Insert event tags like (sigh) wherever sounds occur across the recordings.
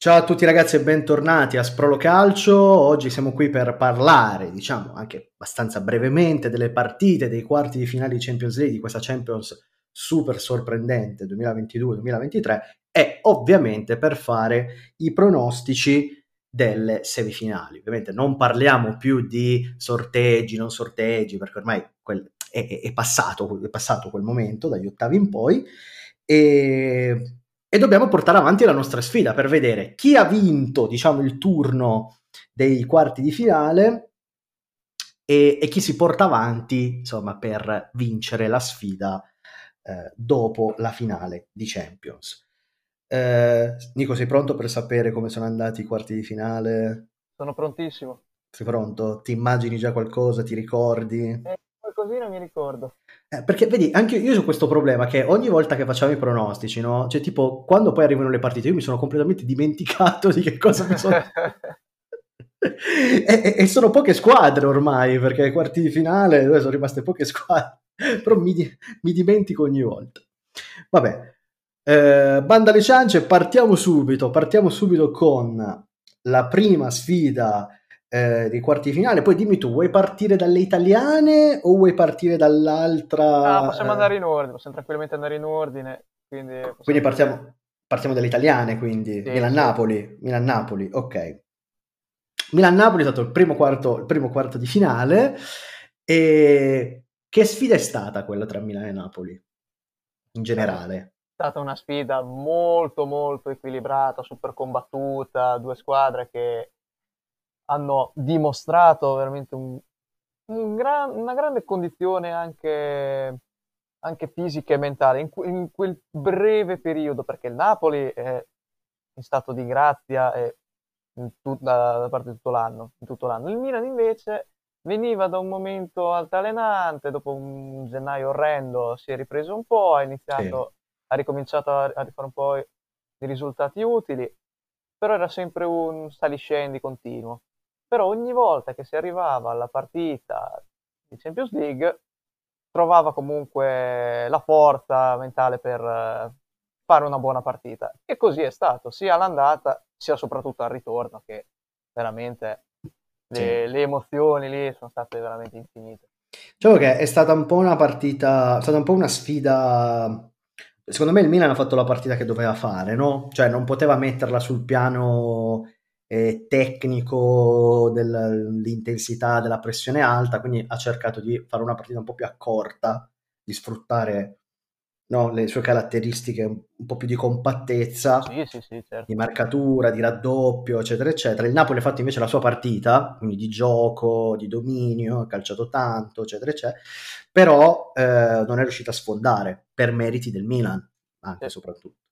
Ciao a tutti ragazzi e bentornati a Sprolo Calcio. Oggi siamo qui per parlare, diciamo anche abbastanza brevemente, delle partite dei quarti di finale di Champions League di questa Champions super sorprendente 2022-2023 e ovviamente per fare i pronostici delle semifinali. Ovviamente non parliamo più di sorteggi, non sorteggi, perché ormai è, è, passato, è passato quel momento dagli ottavi in poi e e dobbiamo portare avanti la nostra sfida per vedere chi ha vinto, diciamo, il turno dei quarti di finale e, e chi si porta avanti, insomma, per vincere la sfida eh, dopo la finale di Champions. Eh, Nico, sei pronto per sapere come sono andati i quarti di finale? Sono prontissimo. Sei pronto? Ti immagini già qualcosa? Ti ricordi? Eh, qualcosina mi ricordo. Eh, perché vedi, anche io ho questo problema che ogni volta che facciamo i pronostici, no? Cioè, tipo, quando poi arrivano le partite, io mi sono completamente dimenticato di che cosa mi sono. (laughs) e, e, sono poche squadre ormai, perché ai quarti di finale dove sono rimaste poche squadre, (laughs) però mi, mi dimentico ogni volta. Vabbè, eh, banda alle ciance, partiamo subito, partiamo subito con la prima sfida eh, dei quarti di finale. Poi dimmi tu, vuoi partire dalle italiane o vuoi partire dall'altra? Ah, possiamo eh... andare in ordine, possiamo tranquillamente andare in ordine. Quindi, quindi partiamo, partiamo, dalle italiane, quindi sì, Milan-Napoli, sì. Milan-Napoli, ok. Milan-Napoli è stato il primo quarto, il primo quarto di finale e che sfida è stata quella tra Milan e Napoli in generale? È stata una sfida molto molto equilibrata, super combattuta, due squadre che hanno dimostrato veramente un, un gran, una grande condizione anche, anche fisica e mentale in, in, quel breve periodo, perché il Napoli è in stato di grazia tut, da, da, parte di tutto l'anno, tutto l'anno. Il Milan invece veniva da un momento altalenante, dopo un gennaio orrendo si è ripreso un po', ha iniziato, sì. ha ricominciato a, a rifare un po' i risultati utili, però era sempre un saliscendi continuo però ogni volta che si arrivava alla partita di Champions League trovava comunque la forza mentale per eh, fare una buona partita e così è stato sia all'andata sia soprattutto al ritorno che veramente le, sì. le emozioni lì sono state veramente infinite diciamo che è stata un po' una partita è stata un po' una sfida secondo me il Milan ha fatto la partita che doveva fare no? cioè non poteva metterla sul piano eh, tecnico dell'intensità della pressione alta, quindi ha cercato di fare una partita un po' più accorta, di sfruttare no, le sue caratteristiche un po' più di compattezza, sì, sì, sì, certo. di marcatura, di raddoppio, eccetera, eccetera. Il Napoli ha fatto invece la sua partita, quindi di gioco, di dominio, ha calciato tanto, eccetera, eccetera, però eh, non è riuscito a sfondare per meriti del Milan, anche soprattutto.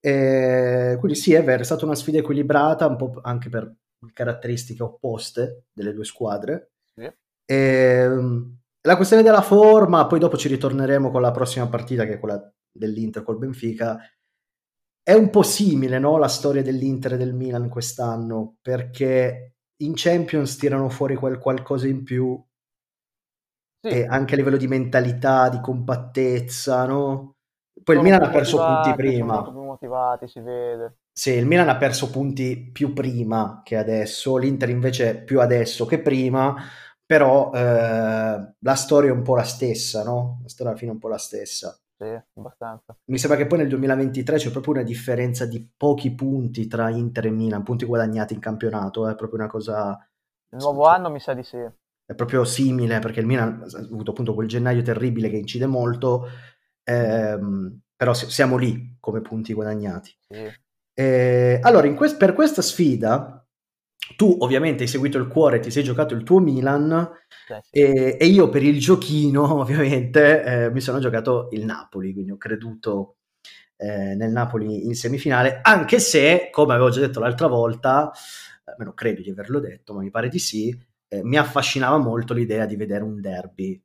E quindi sì, è vero, è stata una sfida equilibrata, un po' anche per caratteristiche opposte delle due squadre. Sì. E, ehm, la questione della forma, poi dopo ci ritorneremo con la prossima partita, che è quella dell'Inter col Benfica. È un po' simile, no? La storia dell'Inter e del Milan quest'anno, perché in Champions tirano fuori quel qualcosa in più, sì. e anche a livello di mentalità, di compattezza, no? Poi il Milan ha perso punti prima. Sono più motivati, si vede. Sì, il Milan ha perso punti più prima che adesso, l'Inter invece più adesso che prima, però eh, la storia è un po' la stessa, no? La storia alla fine è un po' la stessa. Sì, abbastanza. Mi sembra che poi nel 2023 c'è proprio una differenza di pochi punti tra Inter e Milan, punti guadagnati in campionato, è proprio una cosa... Il nuovo anno mi sa di sì. È proprio simile perché il Milan ha avuto appunto quel gennaio terribile che incide molto, ehm, però siamo lì come punti guadagnati. Sì. Eh, allora, quest- per questa sfida, tu ovviamente hai seguito il cuore, ti sei giocato il tuo Milan eh, sì. e-, e, io per il giochino (laughs) ovviamente eh, mi sono giocato il Napoli, quindi ho creduto eh, nel Napoli in semifinale, anche se, come avevo già detto l'altra volta, almeno credo di averlo detto, ma mi pare di sì, eh, mi affascinava molto l'idea di vedere un derby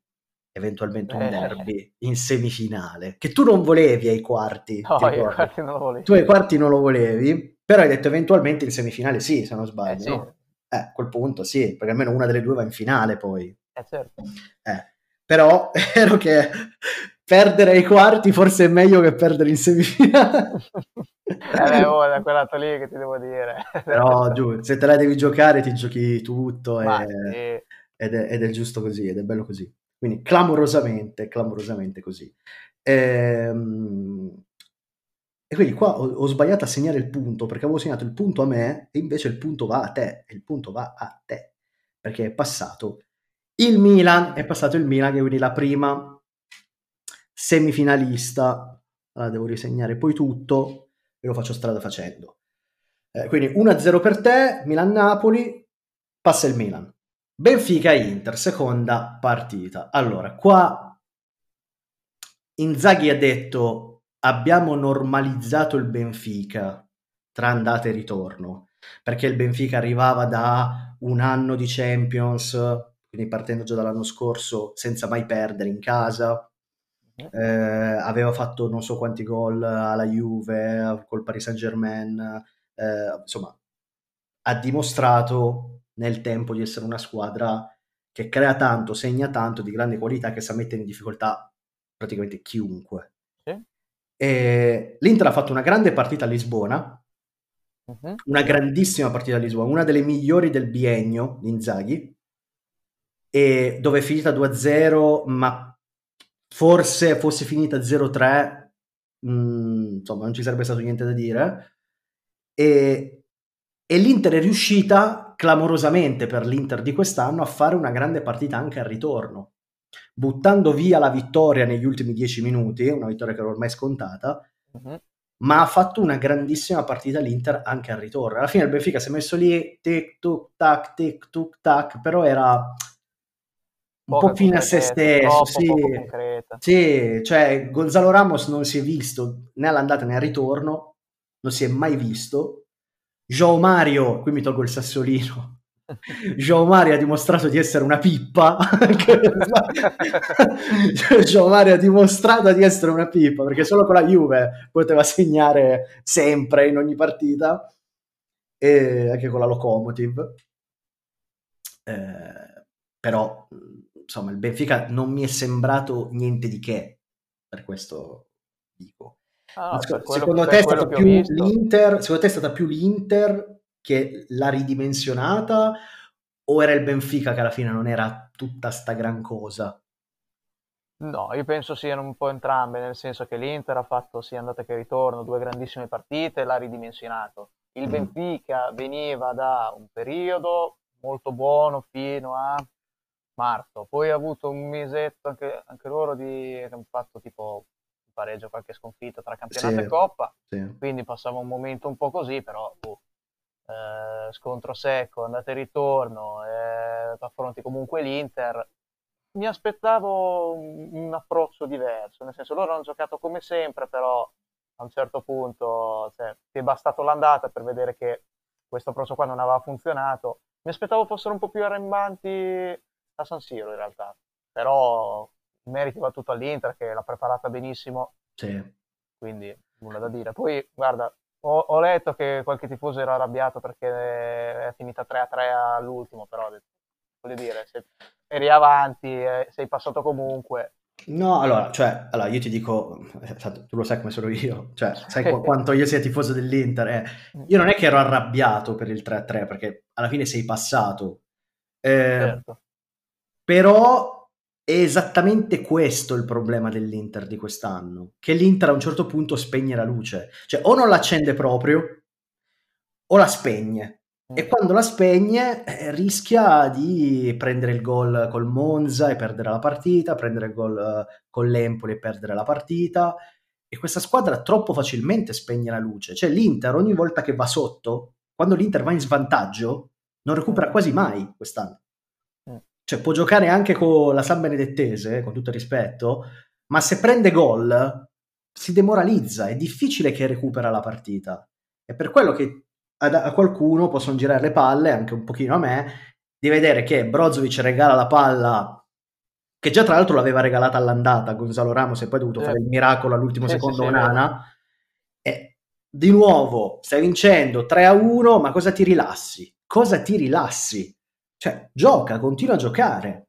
eventualmente un eh. derby in semifinale, che tu non volevi ai quarti. No, ai quarti non lo volevi. Tu ai quarti non lo volevi, però hai detto eventualmente in semifinale sì, se non sbaglio. Eh, sì. no? eh a quel punto sì, perché almeno una delle due va in finale poi. Eh certo. Eh, però (laughs) è vero che perdere ai quarti forse è meglio che perdere in semifinale. (laughs) eh, oh, da quel lato lì che ti devo dire. Però giù, se te la devi giocare ti giochi tutto e, sì. ed, è, ed, è, giusto così, ed è bello così. Quindi clamorosamente, clamorosamente così. Ehm, e quindi qua ho, ho, sbagliato a segnare il punto perché avevo segnato il punto a me e invece il punto va a te. Il punto va a te perché è passato il Milan. È passato il Milan, che quindi la prima semifinalista. Allora devo risegnare poi tutto e lo faccio strada facendo. Eh, quindi 1-0 per te, Milan-Napoli, passa il Milan. Benfica-Inter, seconda partita. Allora, qua Inzaghi ha detto abbiamo normalizzato il Benfica tra andata e ritorno, perché il Benfica arrivava da un anno di Champions, quindi partendo già dall'anno scorso senza mai perdere in casa, eh, aveva fatto non so quanti gol alla Juve, col Paris Saint Germain, eh, insomma ha dimostrato nel tempo di essere una squadra che crea tanto, segna tanto, di grande qualità, che sa mettere in difficoltà praticamente chiunque. E L'Inter ha fatto una grande partita a Lisbona, uh-huh. una grandissima partita a Lisbona, una delle migliori del biennio di Inzaghi, e dove è finita 2-0, ma forse fosse finita 0-3, mh, mm, insomma non ci sarebbe stato niente da dire. E, e l'Inter è riuscita clamorosamente per l'Inter di quest'anno a fare una grande partita anche al ritorno buttando via la vittoria negli ultimi dieci minuti, una vittoria che era ormai scontata, uh-huh. ma ha fatto una grandissima partita l'Inter anche al ritorno. Alla fine il Benfica si è messo lì, tic, tuc, tac, tic, tuc, tac, però era un po' fine a se stesso. Sì. sì, cioè Gonzalo Ramos non si è visto né all'andata né al ritorno, non si è mai visto. Joe Mario, qui mi tolgo il sassolino, (laughs) Joao Mario ha dimostrato di essere una pippa. (laughs) Joao Mario ha dimostrato di essere una pippa perché solo con la Juve poteva segnare sempre in ogni partita e anche con la Locomotive. Eh, però insomma il Benfica non mi è sembrato niente di che per questo dico. Ah, secondo, te secondo te è stata più l'Inter che l'ha ridimensionata o era il Benfica che alla fine non era tutta sta gran cosa? No, io penso siano un po' entrambe, nel senso che l'Inter ha fatto sia andata che ritorno, due grandissime partite, l'ha ridimensionato. Il mm. Benfica veniva da un periodo molto buono fino a marzo, poi ha avuto un mesetto anche, anche loro di hanno fatto tipo pareggio, qualche sconfitta tra campionato sì, e coppa, sì. quindi passava un momento un po' così, però boh, eh, scontro secco, andata e ritorno, eh, affronti comunque l'Inter, mi aspettavo un, un, approccio diverso, nel senso loro hanno giocato come sempre, però a un certo punto cioè, ti è bastato l'andata per vedere che questo approccio qua non aveva funzionato. Mi aspettavo fossero un po' più arrembanti a San Siro in realtà, però il merito va tutto all'Inter che l'ha preparata benissimo. Sì. Quindi nulla da dire. Poi guarda, ho, ho, letto che qualche tifoso era arrabbiato perché è finita 3-3 all'ultimo, però voglio dire, se eri avanti, eh, sei passato comunque. No, allora, cioè, allora io ti dico, eh, tu lo sai come sono io, cioè, sai qu- (laughs) quanto io sia tifoso dell'Inter. Eh. Io non è che ero arrabbiato per il 3-3, perché alla fine sei passato. Eh, certo. Però è esattamente questo il problema dell'Inter di quest'anno, che l'Inter a un certo punto spegne la luce, cioè o non l'accende proprio o la spegne. E mm. quando la spegne eh, rischia di prendere il gol col Monza e perdere la partita, prendere il gol eh, con l'Empoli e perdere la partita. E questa squadra troppo facilmente spegne la luce. Cioè l'Inter ogni volta che va sotto, quando l'Inter va in svantaggio, non recupera quasi mai quest'anno cioè può giocare anche con la San Benedettese, con tutto il rispetto, ma se prende gol si demoralizza, è difficile che recupera la partita. È per quello che a, qualcuno possono girare le palle, anche un pochino a me, di vedere che Brozovic regala la palla che già tra l'altro l'aveva regalata all'andata Gonzalo Ramos e poi ha dovuto eh. fare il miracolo all'ultimo sì, secondo sì, Onana. Sì. E di nuovo stai vincendo 3 a 1, ma cosa ti rilassi? Cosa ti rilassi? Cioè, gioca, continua a giocare.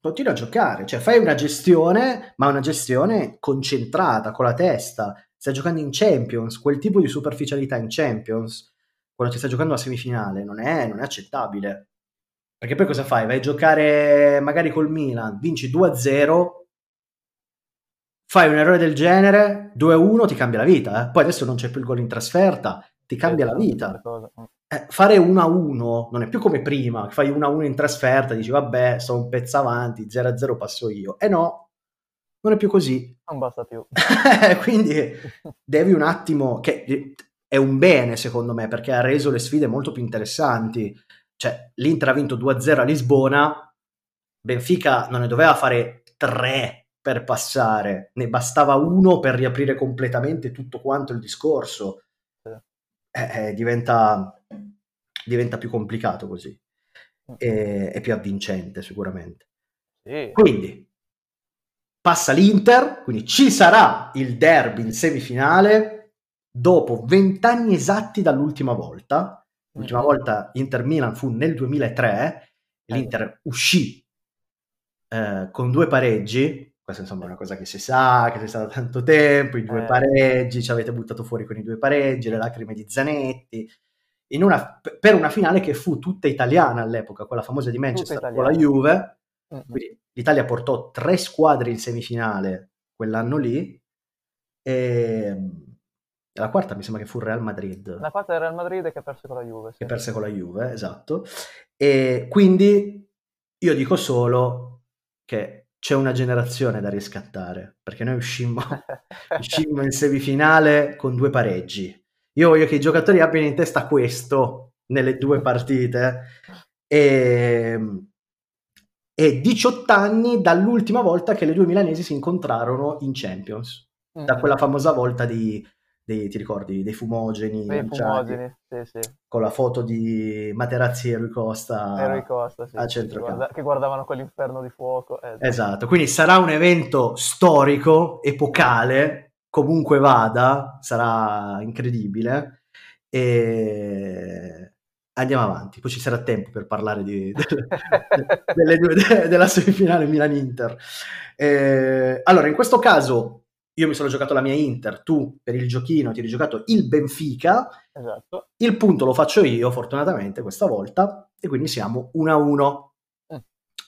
continua a giocare, cioè fai una gestione, ma una gestione concentrata, con la testa. Stai giocando in Champions, quel tipo di superficialità in Champions, quando ti stai giocando una semifinale, non è, non è accettabile. Perché poi cosa fai? Vai a giocare magari col Milan, vinci 2-0, fai un errore del genere, 2-1 ti cambia la vita. Eh? Poi adesso non c'è più il gol in trasferta, ti cambia la vita. Eh, fare 1-1 non è più come prima, fai 1-1 in trasferta, dici vabbè, sono un pezzo avanti, 0-0 passo io. E eh no, non è più così. Non basta più. (laughs) Quindi devi un attimo, che è un bene secondo me, perché ha reso le sfide molto più interessanti cioè l'Inter ha vinto 2-0 a Lisbona, Benfica non ne doveva fare 3 per passare, ne bastava uno per riaprire completamente tutto quanto il discorso. Eh, eh, diventa, diventa, più complicato così mm. e, e più avvincente sicuramente. Sì. Quindi passa l'Inter, quindi ci sarà il derby in semifinale dopo vent'anni esatti dall'ultima volta L'ultima volta Inter-Milan fu nel 2003, l'Inter uscì eh, con due pareggi, questa insomma è una cosa che si sa, che c'è stato tanto tempo, i due eh. pareggi, ci avete buttato fuori con i due pareggi, le lacrime di Zanetti, una, per una finale che fu tutta italiana all'epoca, quella famosa di Manchester con la Juve, quindi l'Italia portò tre squadre in semifinale quell'anno lì, e la quarta mi sembra che fu Real Madrid. La quarta del Real Madrid che perse con la Juve. Sì. Che perse con la Juve, esatto. E quindi io dico solo che c'è una generazione da riscattare, perché noi uscimmo, (laughs) uscimmo in semifinale con due pareggi. Io voglio che i giocatori abbiano in testa questo nelle due partite. E, e 18 anni dall'ultima volta che le due milanesi si incontrarono in Champions, mm-hmm. da quella famosa volta di dei, ti ricordi, dei fumogeni, dei fumogeni sì, sì. con la foto di Materazzi e Rui Costa, e Rui Costa sì, a centro guarda, che guardavano quell'inferno di fuoco. Eh, esatto, quindi sarà un evento storico, epocale, comunque vada, sarà incredibile e andiamo avanti, poi ci sarà tempo per parlare di, (laughs) de, de, de, della semifinale Milan-Inter. Eh, allora, in questo caso io mi sono giocato la mia Inter, tu per il giochino ti hai giocato il Benfica, esatto. il punto lo faccio io fortunatamente questa volta e quindi siamo 1 a 1. Mm.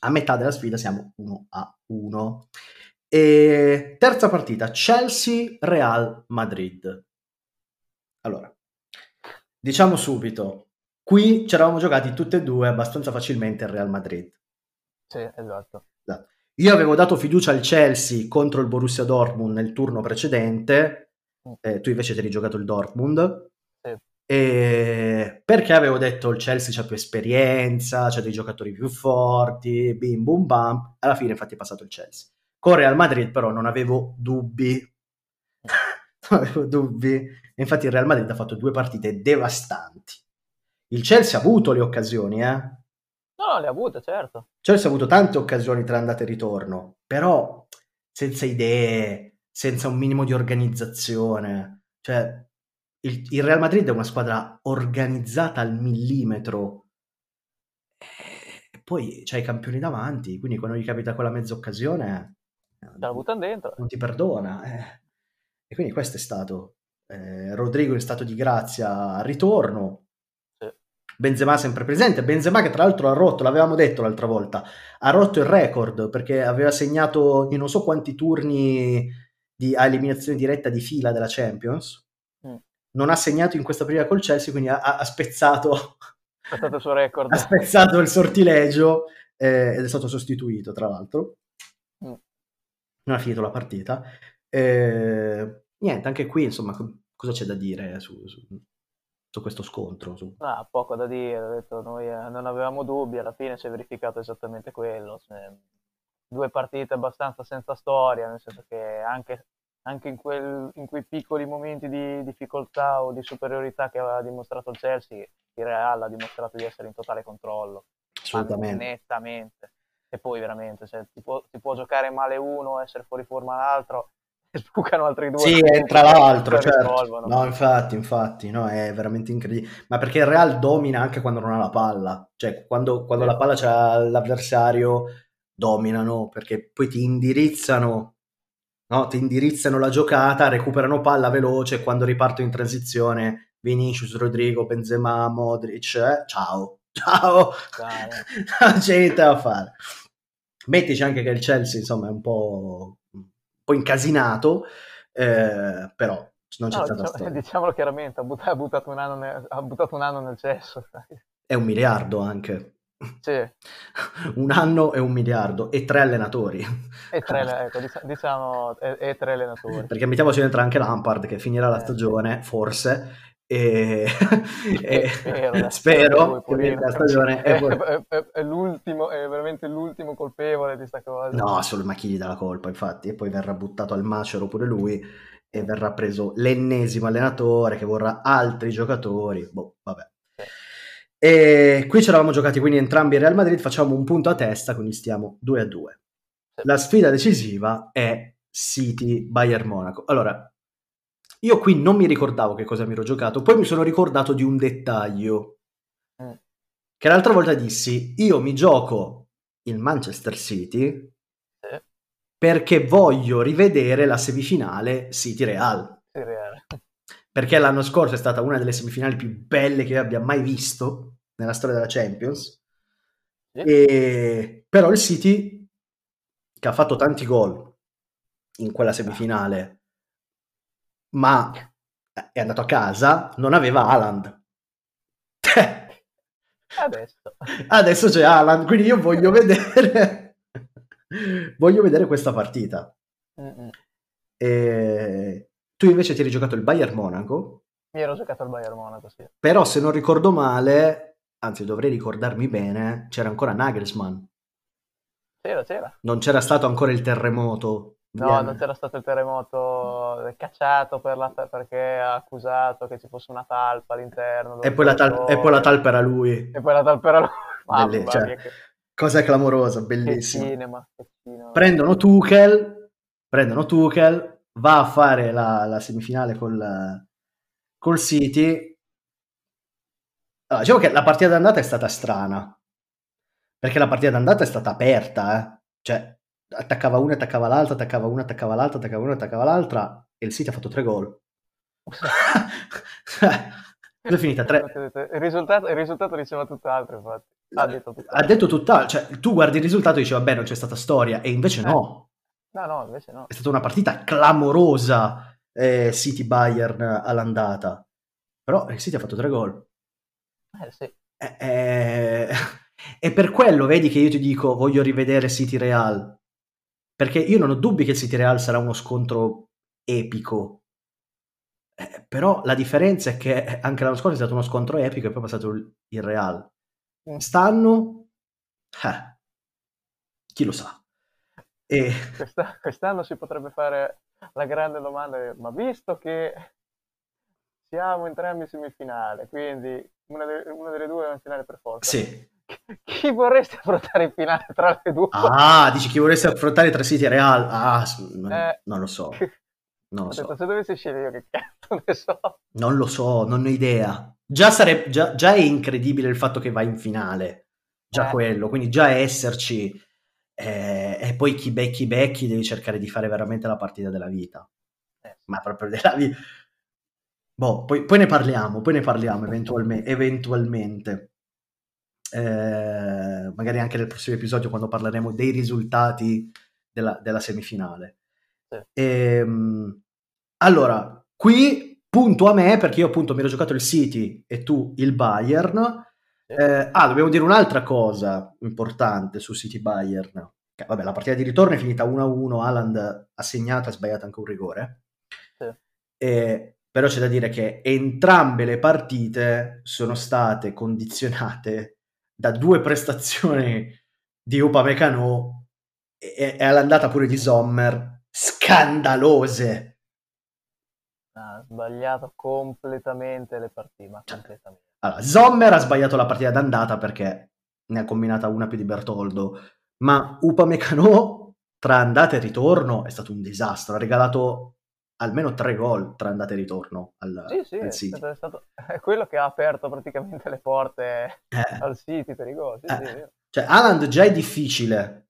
A metà della sfida siamo 1 a 1. E terza partita, Chelsea-Real Madrid. Allora, diciamo subito, qui ci eravamo giocati tutte e due abbastanza facilmente il Real Madrid. Sì, esatto. esatto. Io avevo dato fiducia al Chelsea contro il Borussia Dortmund nel turno precedente, mm. eh, tu invece ti eri giocato il Dortmund. Sì. E perché avevo detto il Chelsea c'ha più esperienza, c'ha dei giocatori più forti, bim bum bam. Alla fine, infatti, è passato il Chelsea. Con Real Madrid, però, non avevo dubbi. (laughs) non avevo dubbi. Infatti, il Real Madrid ha fatto due partite devastanti. Il Chelsea ha avuto le occasioni, eh No, le ha avute, certo. Chelsea ha avuto tante occasioni tra andata e ritorno, però senza idee, senza un minimo di organizzazione. Cioè, il, il Real Madrid è una squadra organizzata al millimetro. E poi c'hai i campioni davanti, quindi quando gli capita quella mezza occasione... Te la buttano dentro. Non ti perdona. Eh. E quindi questo è stato. Eh, Rodrigo in stato di grazia al ritorno, Benzema sempre presente, Benzema che tra l'altro ha rotto, l'avevamo detto l'altra volta, ha rotto il record perché aveva segnato in non so quanti turni di, a eliminazione diretta di fila della Champions, mm. non ha segnato in questa prima col Chelsea, quindi ha, ha spezzato, il suo record. (laughs) ha spezzato il sortilegio eh, ed è stato sostituito tra l'altro. Non ha finito la partita. Eh, niente, anche qui insomma cosa c'è da dire su, su su questo scontro? Su... Ah, poco da dire, ho detto, noi eh, non avevamo dubbi, alla fine si è verificato esattamente quello. Se, due partite abbastanza senza storia, nel senso che anche, anche in, quel, in, quei piccoli momenti di difficoltà o di superiorità che aveva dimostrato il Chelsea, il Real ha dimostrato di essere in totale controllo. Assolutamente. Nettamente. E poi veramente, se ti può, ti può giocare male uno, essere fuori forma l'altro, (laughs) sbucano altri due. Sì, entra l'altro, certo. No, infatti, infatti, no, è veramente incredibile. Ma perché il Real domina anche quando non ha la palla. Cioè, quando, quando sì. la palla c'è l'avversario, dominano perché poi ti indirizzano, no? ti indirizzano la giocata, recuperano palla veloce quando riparto in transizione Vinicius, Rodrigo, Benzema, Modric, eh? ciao, (laughs) ciao, non c'è niente da fare. Mettici anche che il Chelsea insomma è un po', un po incasinato, eh, però non c'è no, stata diciamo, (laughs) Diciamolo chiaramente, ha buttato, ha buttato, un anno nel, ha buttato un anno nel cesso. È un miliardo anche. Sì. (laughs) un anno e un miliardo e tre allenatori. E tre, ecco, diciamo, e, e, tre allenatori. Perché mettiamoci dentro anche Lampard che finirà la eh, stagione, forse, e, (laughs) e spero, spero che la stagione è, è, è, è, l'ultimo, è veramente l'ultimo colpevole di questa cosa. No, solo gli dà la colpa, infatti, e poi verrà buttato al macero pure lui e verrà preso l'ennesimo allenatore che vorrà altri giocatori. Boh, vabbè. E qui ci eravamo giocati quindi entrambi in Real Madrid, facciamo un punto a testa, quindi stiamo 2 a 2. La sfida decisiva è City Bayern Monaco. Allora, io qui non mi ricordavo che cosa mi ero giocato, poi mi sono ricordato di un dettaglio. Mm. Che l'altra volta dissi, io mi gioco il Manchester City perché voglio rivedere la semifinale City Real. Real. Perché l'anno scorso è stata una delle semifinali più belle che io abbia mai visto nella storia della Champions. Sì. E... Però il City, che ha fatto tanti gol in quella semifinale, ma è andato a casa, non aveva Haaland. Adesso. Adesso c'è Haaland, quindi io voglio (laughs) vedere Voglio vedere questa partita. E... Tu invece ti eri giocato il Bayern Monaco. Mi ero giocato il Bayern Monaco, sì. Però se non ricordo male, anzi dovrei ricordarmi bene, c'era ancora Nagelsmann. C'era, c'era. Non c'era stato ancora il terremoto. No, Viene. non c'era stato il terremoto cacciato per la, perché ha accusato che ci fosse una talpa all'interno. E poi, tal- e poi, la talpa era lui. E poi la talpa era lui. Mamma cioè, che... Cosa clamorosa, bellissima. Che cinema, che cinema. Prendono Tuchel, prendono Tuchel, va a fare la, la semifinale col, col City. Allora, diciamo che la partita d'andata è stata strana, perché la partita d'andata è stata aperta, eh? cioè attaccava uno, attaccava l'altra, attaccava uno, attaccava l'altra, attaccava uno, attaccava l'altra, e il City ha fatto tre gol. (laughs) è finita? Tre... Il risultato, il risultato diceva tutt'altro, infatti. Ha detto tutt'altro. Ha detto tutt'altro. Cioè, tu guardi il risultato e dici, vabbè, non c'è stata storia. E invece eh. no. No, no, invece no. È stata una partita clamorosa eh, City-Bayern all'andata. Però il City ha fatto tre gol. Eh, sì. Eh, eh, (laughs) e per quello, vedi, che io ti dico, voglio rivedere City-Real. Perché io non ho dubbi che il City-Real sarà uno scontro epico. Eh, però la differenza è che anche l'anno scorso è stato uno scontro epico e poi è passato il Real. Quest'anno, eh, chi lo sa. E... Questa, quest'anno si potrebbe fare la grande domanda, ma visto che siamo entrambi in semifinale, quindi una, de- una delle due è in finale per forza. Sì. Chi vorresti affrontare in finale tra le due? Ah, dici chi vorresti affrontare tra City e Real? Ah, non, eh, non lo so. Non lo so. Se dovessi scegliere io che cazzo (laughs) ne so. Non lo so, non ho idea. Già, sare- già, già è incredibile il fatto che vai in finale. Già eh. quello, quindi già esserci. Eh, e poi chi becchi becchi devi cercare di fare veramente la partita della vita. Eh. Ma proprio della vita. Boh, poi, poi, ne parliamo, poi ne parliamo eventualme- eventualmente. Eh, magari anche nel prossimo episodio quando parleremo dei risultati della, della semifinale. Sì. E, ehm, allora, qui punto a me perché io appunto mi ero giocato il City e tu il Bayern. Eh, ah, dobbiamo dire un'altra cosa importante su City Bayern. Vabbè, la partita di ritorno è finita 1-1, Haaland ha segnato e ha sbagliato anche un rigore. Sì. Eh, però c'è da dire che entrambe le partite sono state condizionate da due prestazioni di Upamecano e, e all'andata pure di Sommer scandalose ha sbagliato completamente le partite. Cioè, completamente. Allora, Sommer ha sbagliato la partita d'andata perché ne ha combinata una più di Bertoldo, ma Upamecano tra andata e ritorno è stato un disastro, ha regalato almeno tre gol tra andata e ritorno al, sì, sì, al City. È, stato, è quello che ha aperto praticamente le porte eh. al City per i gol. Sì, eh. sì, cioè, Haaland già è difficile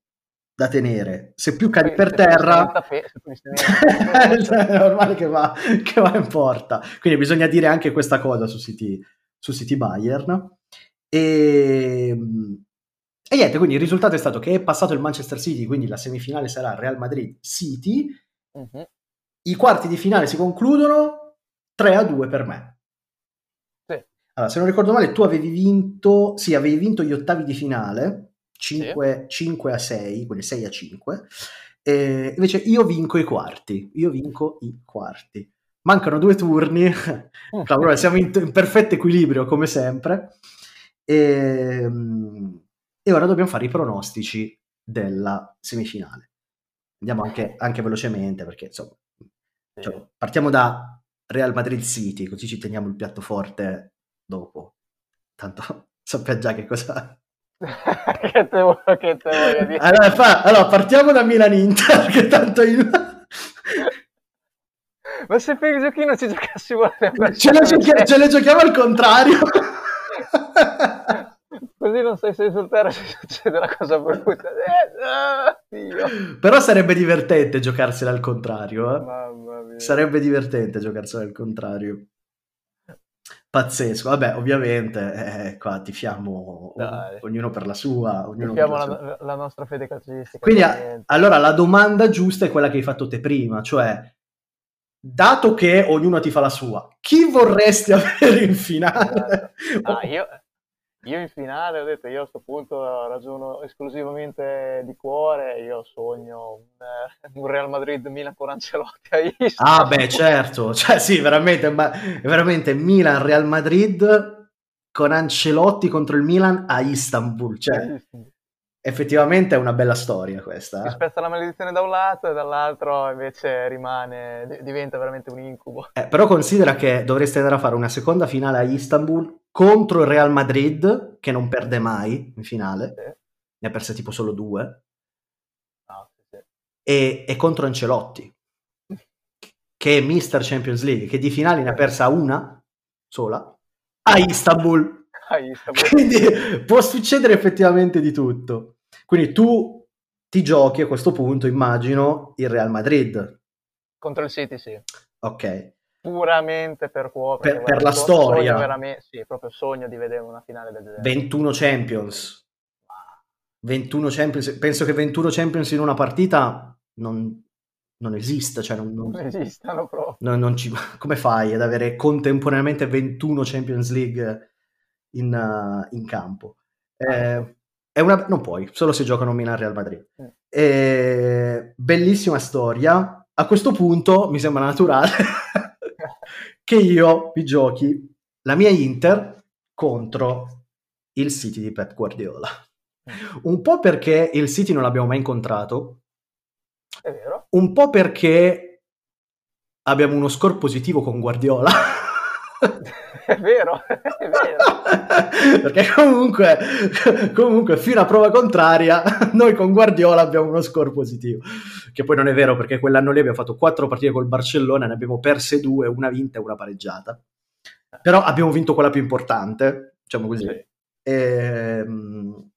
da tenere. Se più cadi per terra, (laughs) è normale che va, che va, in porta. Quindi bisogna dire anche questa cosa su City, su City Bayern. E, e niente, quindi il risultato è stato che è passato il Manchester City, quindi la semifinale sarà Real Madrid-City. Uh-huh. I quarti di finale si concludono 3 a 2 per me. Sì. Allora, se non ricordo male, tu avevi vinto, sì, avevi vinto gli ottavi di finale 5, sì. 5 a 6, quindi 6 a 5. E invece io vinco i quarti, io vinco i quarti. Mancano due turni, allora, siamo in, in, perfetto equilibrio come sempre. E, ehm, e, ora dobbiamo fare i pronostici della semifinale. Andiamo anche, anche velocemente perché insomma. Cioè, partiamo da Real Madrid City, così ci teniamo il piatto forte dopo. Tanto (laughs) sappia già che cosa, (laughs) che te, vuoi, che te voglio dire? Allora, fa, allora partiamo da Milan Inter, (laughs) che tanto io... Ma se per il giochino ci giocassimo ce le, giochi- ce le giochiamo al contrario. Così non sai se esultare se succede la cosa brutta. Eh, oh, Però sarebbe divertente giocarsela al contrario. Eh? Sarebbe divertente giocarsela al contrario. Pazzesco, vabbè, ovviamente eh, qua tifiamo Dai. ognuno per la sua. Ognuno tifiamo la, sua. la, nostra fede calcistica. Quindi, a, allora, la domanda giusta è quella che hai fatto te prima, cioè, dato che ognuno ti fa la sua, chi vorresti (laughs) avere in finale? Ah, io, io in finale ho detto, io a questo punto ragiono esclusivamente di cuore, io sogno un, eh, un Real Madrid-Milan con Ancelotti a Istanbul. Ah beh certo, cioè sì, veramente, ma, veramente Milan-Real Madrid con Ancelotti contro il Milan a Istanbul, cioè effettivamente è una bella storia questa. Si spezza la maledizione da un lato e dall'altro invece rimane, diventa veramente un incubo. Eh, però considera che dovresti andare a fare una seconda finale a Istanbul contro il Real Madrid, che non perde mai in finale, sì. ne ha perse tipo solo due, ah, sì. e, e, contro Ancelotti, che è Mister Champions League, che di finali ne ha persa una sola, a Istanbul. (laughs) a Istanbul. Quindi può succedere effettivamente di tutto. Quindi tu ti giochi a questo punto, immagino, il Real Madrid. Contro il City, sì. Ok puramente per cuore. Per, per la storia. sì, proprio sogno di vedere una finale del genere. 21 Champions. 21 Champions. Penso che 21 Champions in una partita non, non esista. Cioè non, non, non esistano proprio. Non, non ci, come fai ad avere contemporaneamente 21 Champions League in, uh, in campo? Eh, è una, non puoi, solo se giocano Milan Real Madrid. Mm. Eh, bellissima storia. A questo punto mi sembra naturale che io vi giochi la mia Inter contro il City di Pep Guardiola. Mm. Un po' perché il City non l'abbiamo mai incontrato. È vero. Un po' perché abbiamo uno score positivo con Guardiola. (laughs) è vero, è vero. Perché comunque, comunque, fino a prova contraria, noi con Guardiola abbiamo uno score positivo. Che poi non è vero, perché quell'anno lì abbiamo fatto quattro partite col Barcellona, ne abbiamo perse due, una vinta e una pareggiata. Però abbiamo vinto quella più importante, diciamo così. Sì. E, ehm,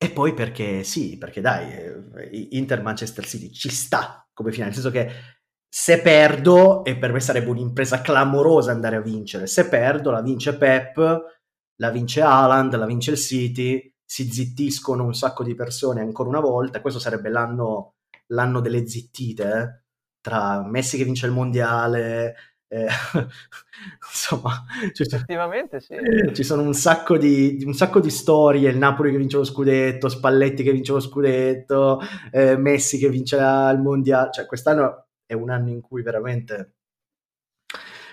e poi perché sì, perché dai, eh, Inter Manchester City ci sta come finale, nel senso che se perdo, e per me sarebbe un'impresa clamorosa andare a vincere, se perdo la vince Pep, la vince Haaland, la vince il City, si zittiscono un sacco di persone ancora una volta, questo sarebbe l'anno, l'anno delle zittite, eh? tra Messi che vince il mondiale, eh, (laughs) insomma, cioè, effettivamente sì. ci sono un sacco, di, un sacco, di, storie, il Napoli che vince lo scudetto, Spalletti che vince lo scudetto, eh, Messi che vince il mondiale, cioè quest'anno è un anno in cui veramente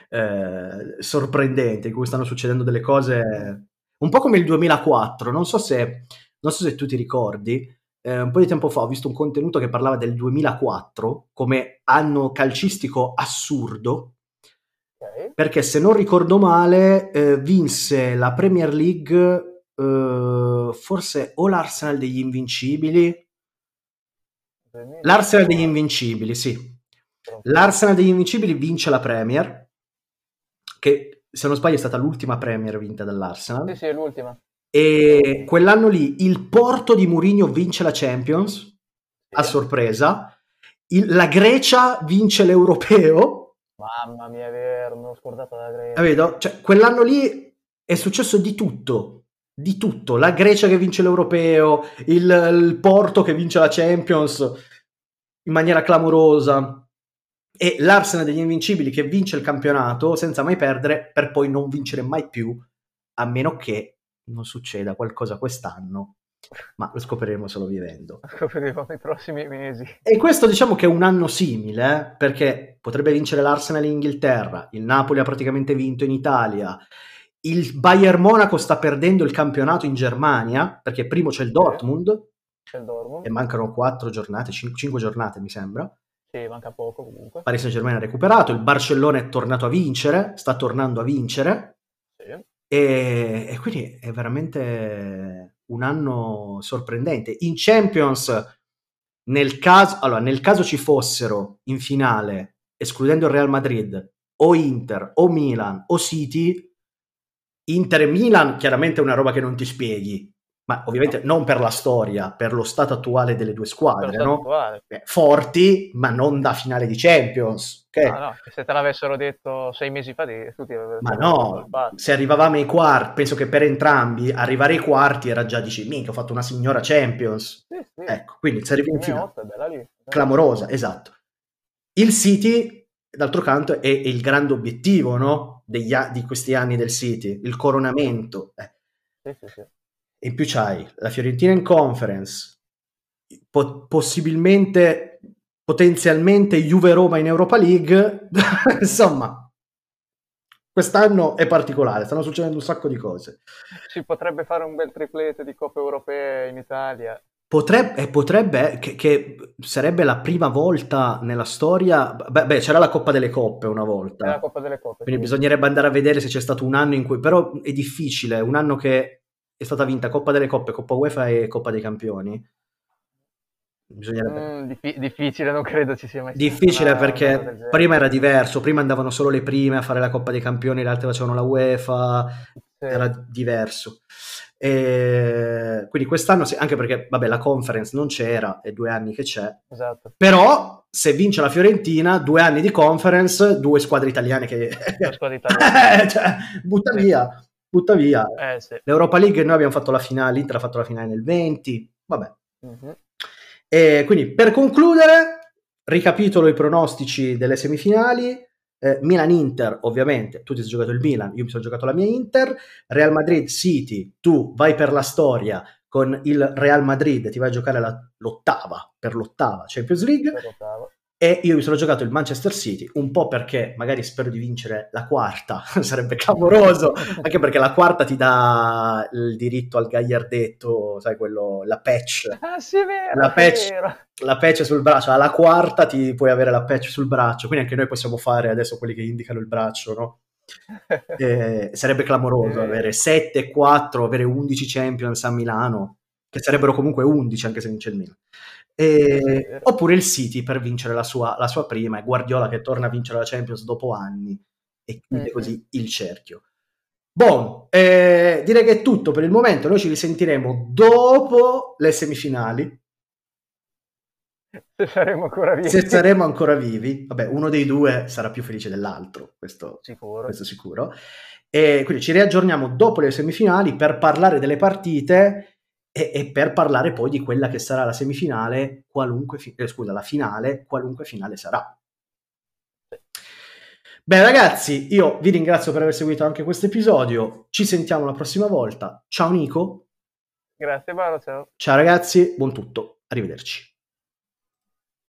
eh, sorprendente, in cui stanno succedendo delle cose un po' come il 2004. Non so se, non so se tu ti ricordi, eh, un po' di tempo fa ho visto un contenuto che parlava del 2004 come anno calcistico assurdo. Perché se non ricordo male, eh, vinse la Premier League eh, forse o l'Arsenal degli Invincibili. L'Arsenal degli Invincibili, sì, L'Arsenal degli Invincibili vince la Premier, che se non sbaglio è stata l'ultima Premier vinta dall'Arsenal. Sì, sì, è l'ultima. E quell'anno lì il Porto di Mourinho vince la Champions, a sorpresa. Il, la Grecia vince l'Europeo. Mamma mia, è vero, mi ho scordato la Grecia. Capito? Cioè, quell'anno lì è successo di tutto. Di tutto. La Grecia che vince l'Europeo, il, il Porto che vince la Champions in maniera clamorosa e l'Arsenal degli Invincibili che vince il campionato senza mai perdere per poi non vincere mai più a meno che non succeda qualcosa quest'anno, ma lo scopriremo solo vivendo. Lo scopriremo nei prossimi mesi. E questo diciamo che è un anno simile, eh? perché potrebbe vincere l'Arsenal in Inghilterra, il Napoli ha praticamente vinto in Italia, il Bayern Monaco sta perdendo il campionato in Germania, perché primo c'è il Dortmund, c'è il Dortmund. e mancano quattro giornate, cinque, cinque giornate mi sembra. Sì, manca poco comunque. Paris Saint-Germain ha recuperato, il Barcellona è tornato a vincere, sta tornando a vincere, e, e, quindi è veramente un anno sorprendente. In Champions, nel caso, allora, nel caso ci fossero in finale, escludendo il Real Madrid, o Inter, o Milan, o City, Inter e Milan chiaramente è una roba che non ti spieghi, ma ovviamente non per la storia, per lo stato attuale delle due squadre, no? eh, forti, ma non da finale di Champions. Okay? No, no, se te l'avessero detto sei mesi fa, tutti Ma no, se arrivavamo ai quarti, penso che per entrambi arrivare ai quarti era già, dici, minchia, ho fatto una signora Champions. Sì, sì. Ecco, quindi se arrivi in finale, clamorosa, esatto. Il City, d'altro canto, è, è il grande obiettivo, no? Degli, di questi anni del City, il coronamento. Eh. Sì, sì, sì in più c'hai la Fiorentina in conference, po- possibilmente, potenzialmente Juve-Roma in Europa League, (laughs) insomma, quest'anno è particolare, stanno succedendo un sacco di cose. Si potrebbe fare un bel triplete di Coppe Europee in Italia. Potrebbe, eh, potrebbe che, che, sarebbe la prima volta nella storia. Beh, beh, c'era la Coppa delle Coppe una volta. la Coppa delle Coppe. Quindi sì. bisognerebbe andare a vedere se c'è stato un anno in cui. Però è difficile, un anno che è stata vinta Coppa delle Coppe, Coppa UEFA e Coppa dei Campioni. Bisognerebbe... Mm, diffi- difficile, non credo ci sia mai stato. Difficile una, perché una prima era diverso, prima andavano solo le prime a fare la Coppa dei Campioni, le altre facevano la UEFA, sì. era diverso. E quindi quest'anno, anche perché vabbè, la conference non c'era, è due anni che c'è. Esatto. Però se vince la Fiorentina, due anni di conference, due squadre italiane che... Due squadre italiane. (laughs) cioè, butta sì. via butta via. Eh, sì. L'Europa League noi abbiamo fatto la finale, l'Inter ha fatto la finale nel 20, vabbè. Uh-huh. E quindi per concludere, ricapitolo i pronostici delle semifinali. Eh, Milan-Inter, ovviamente, tu ti sei giocato il Milan, io mi sono giocato la mia Inter. Real Madrid-City, tu vai per la storia con il Real Madrid, ti vai a giocare la, l'ottava, per l'ottava Champions League. Per l'ottava. E io mi sono giocato il Manchester City, un po' perché magari spero di vincere la quarta, (laughs) sarebbe clamoroso, anche perché la quarta ti dà il diritto al gagliardetto, sai quello, la patch. Ah sì, vero, la patch, vero. La patch sul braccio, alla quarta ti puoi avere la patch sul braccio, quindi anche noi possiamo fare adesso quelli che indicano il braccio, no? (laughs) eh, sarebbe clamoroso eh. avere 7 e 4, avere 11 Champions a Milano, che sarebbero comunque 11 anche se vince il Milan. E, oppure il City per vincere la sua, la sua, prima e Guardiola che torna a vincere la Champions dopo anni e chiude mm-hmm. così il cerchio. Buon, eh, direi che è tutto per il momento. Noi ci risentiremo dopo le semifinali. Se saremo ancora vivi. Se saremo ancora vivi, vabbè, uno dei due sarà più felice dell'altro, questo sicuro. Questo sicuro. E quindi ci riaggiorniamo dopo le semifinali per parlare delle partite e, e, per parlare poi di quella che sarà la semifinale, qualunque, fi- eh, scusa, la finale, qualunque finale sarà. Beh ragazzi, io vi ringrazio per aver seguito anche questo episodio, ci sentiamo la prossima volta, ciao Nico. Grazie Paolo, ciao. Ciao ragazzi, buon tutto, arrivederci.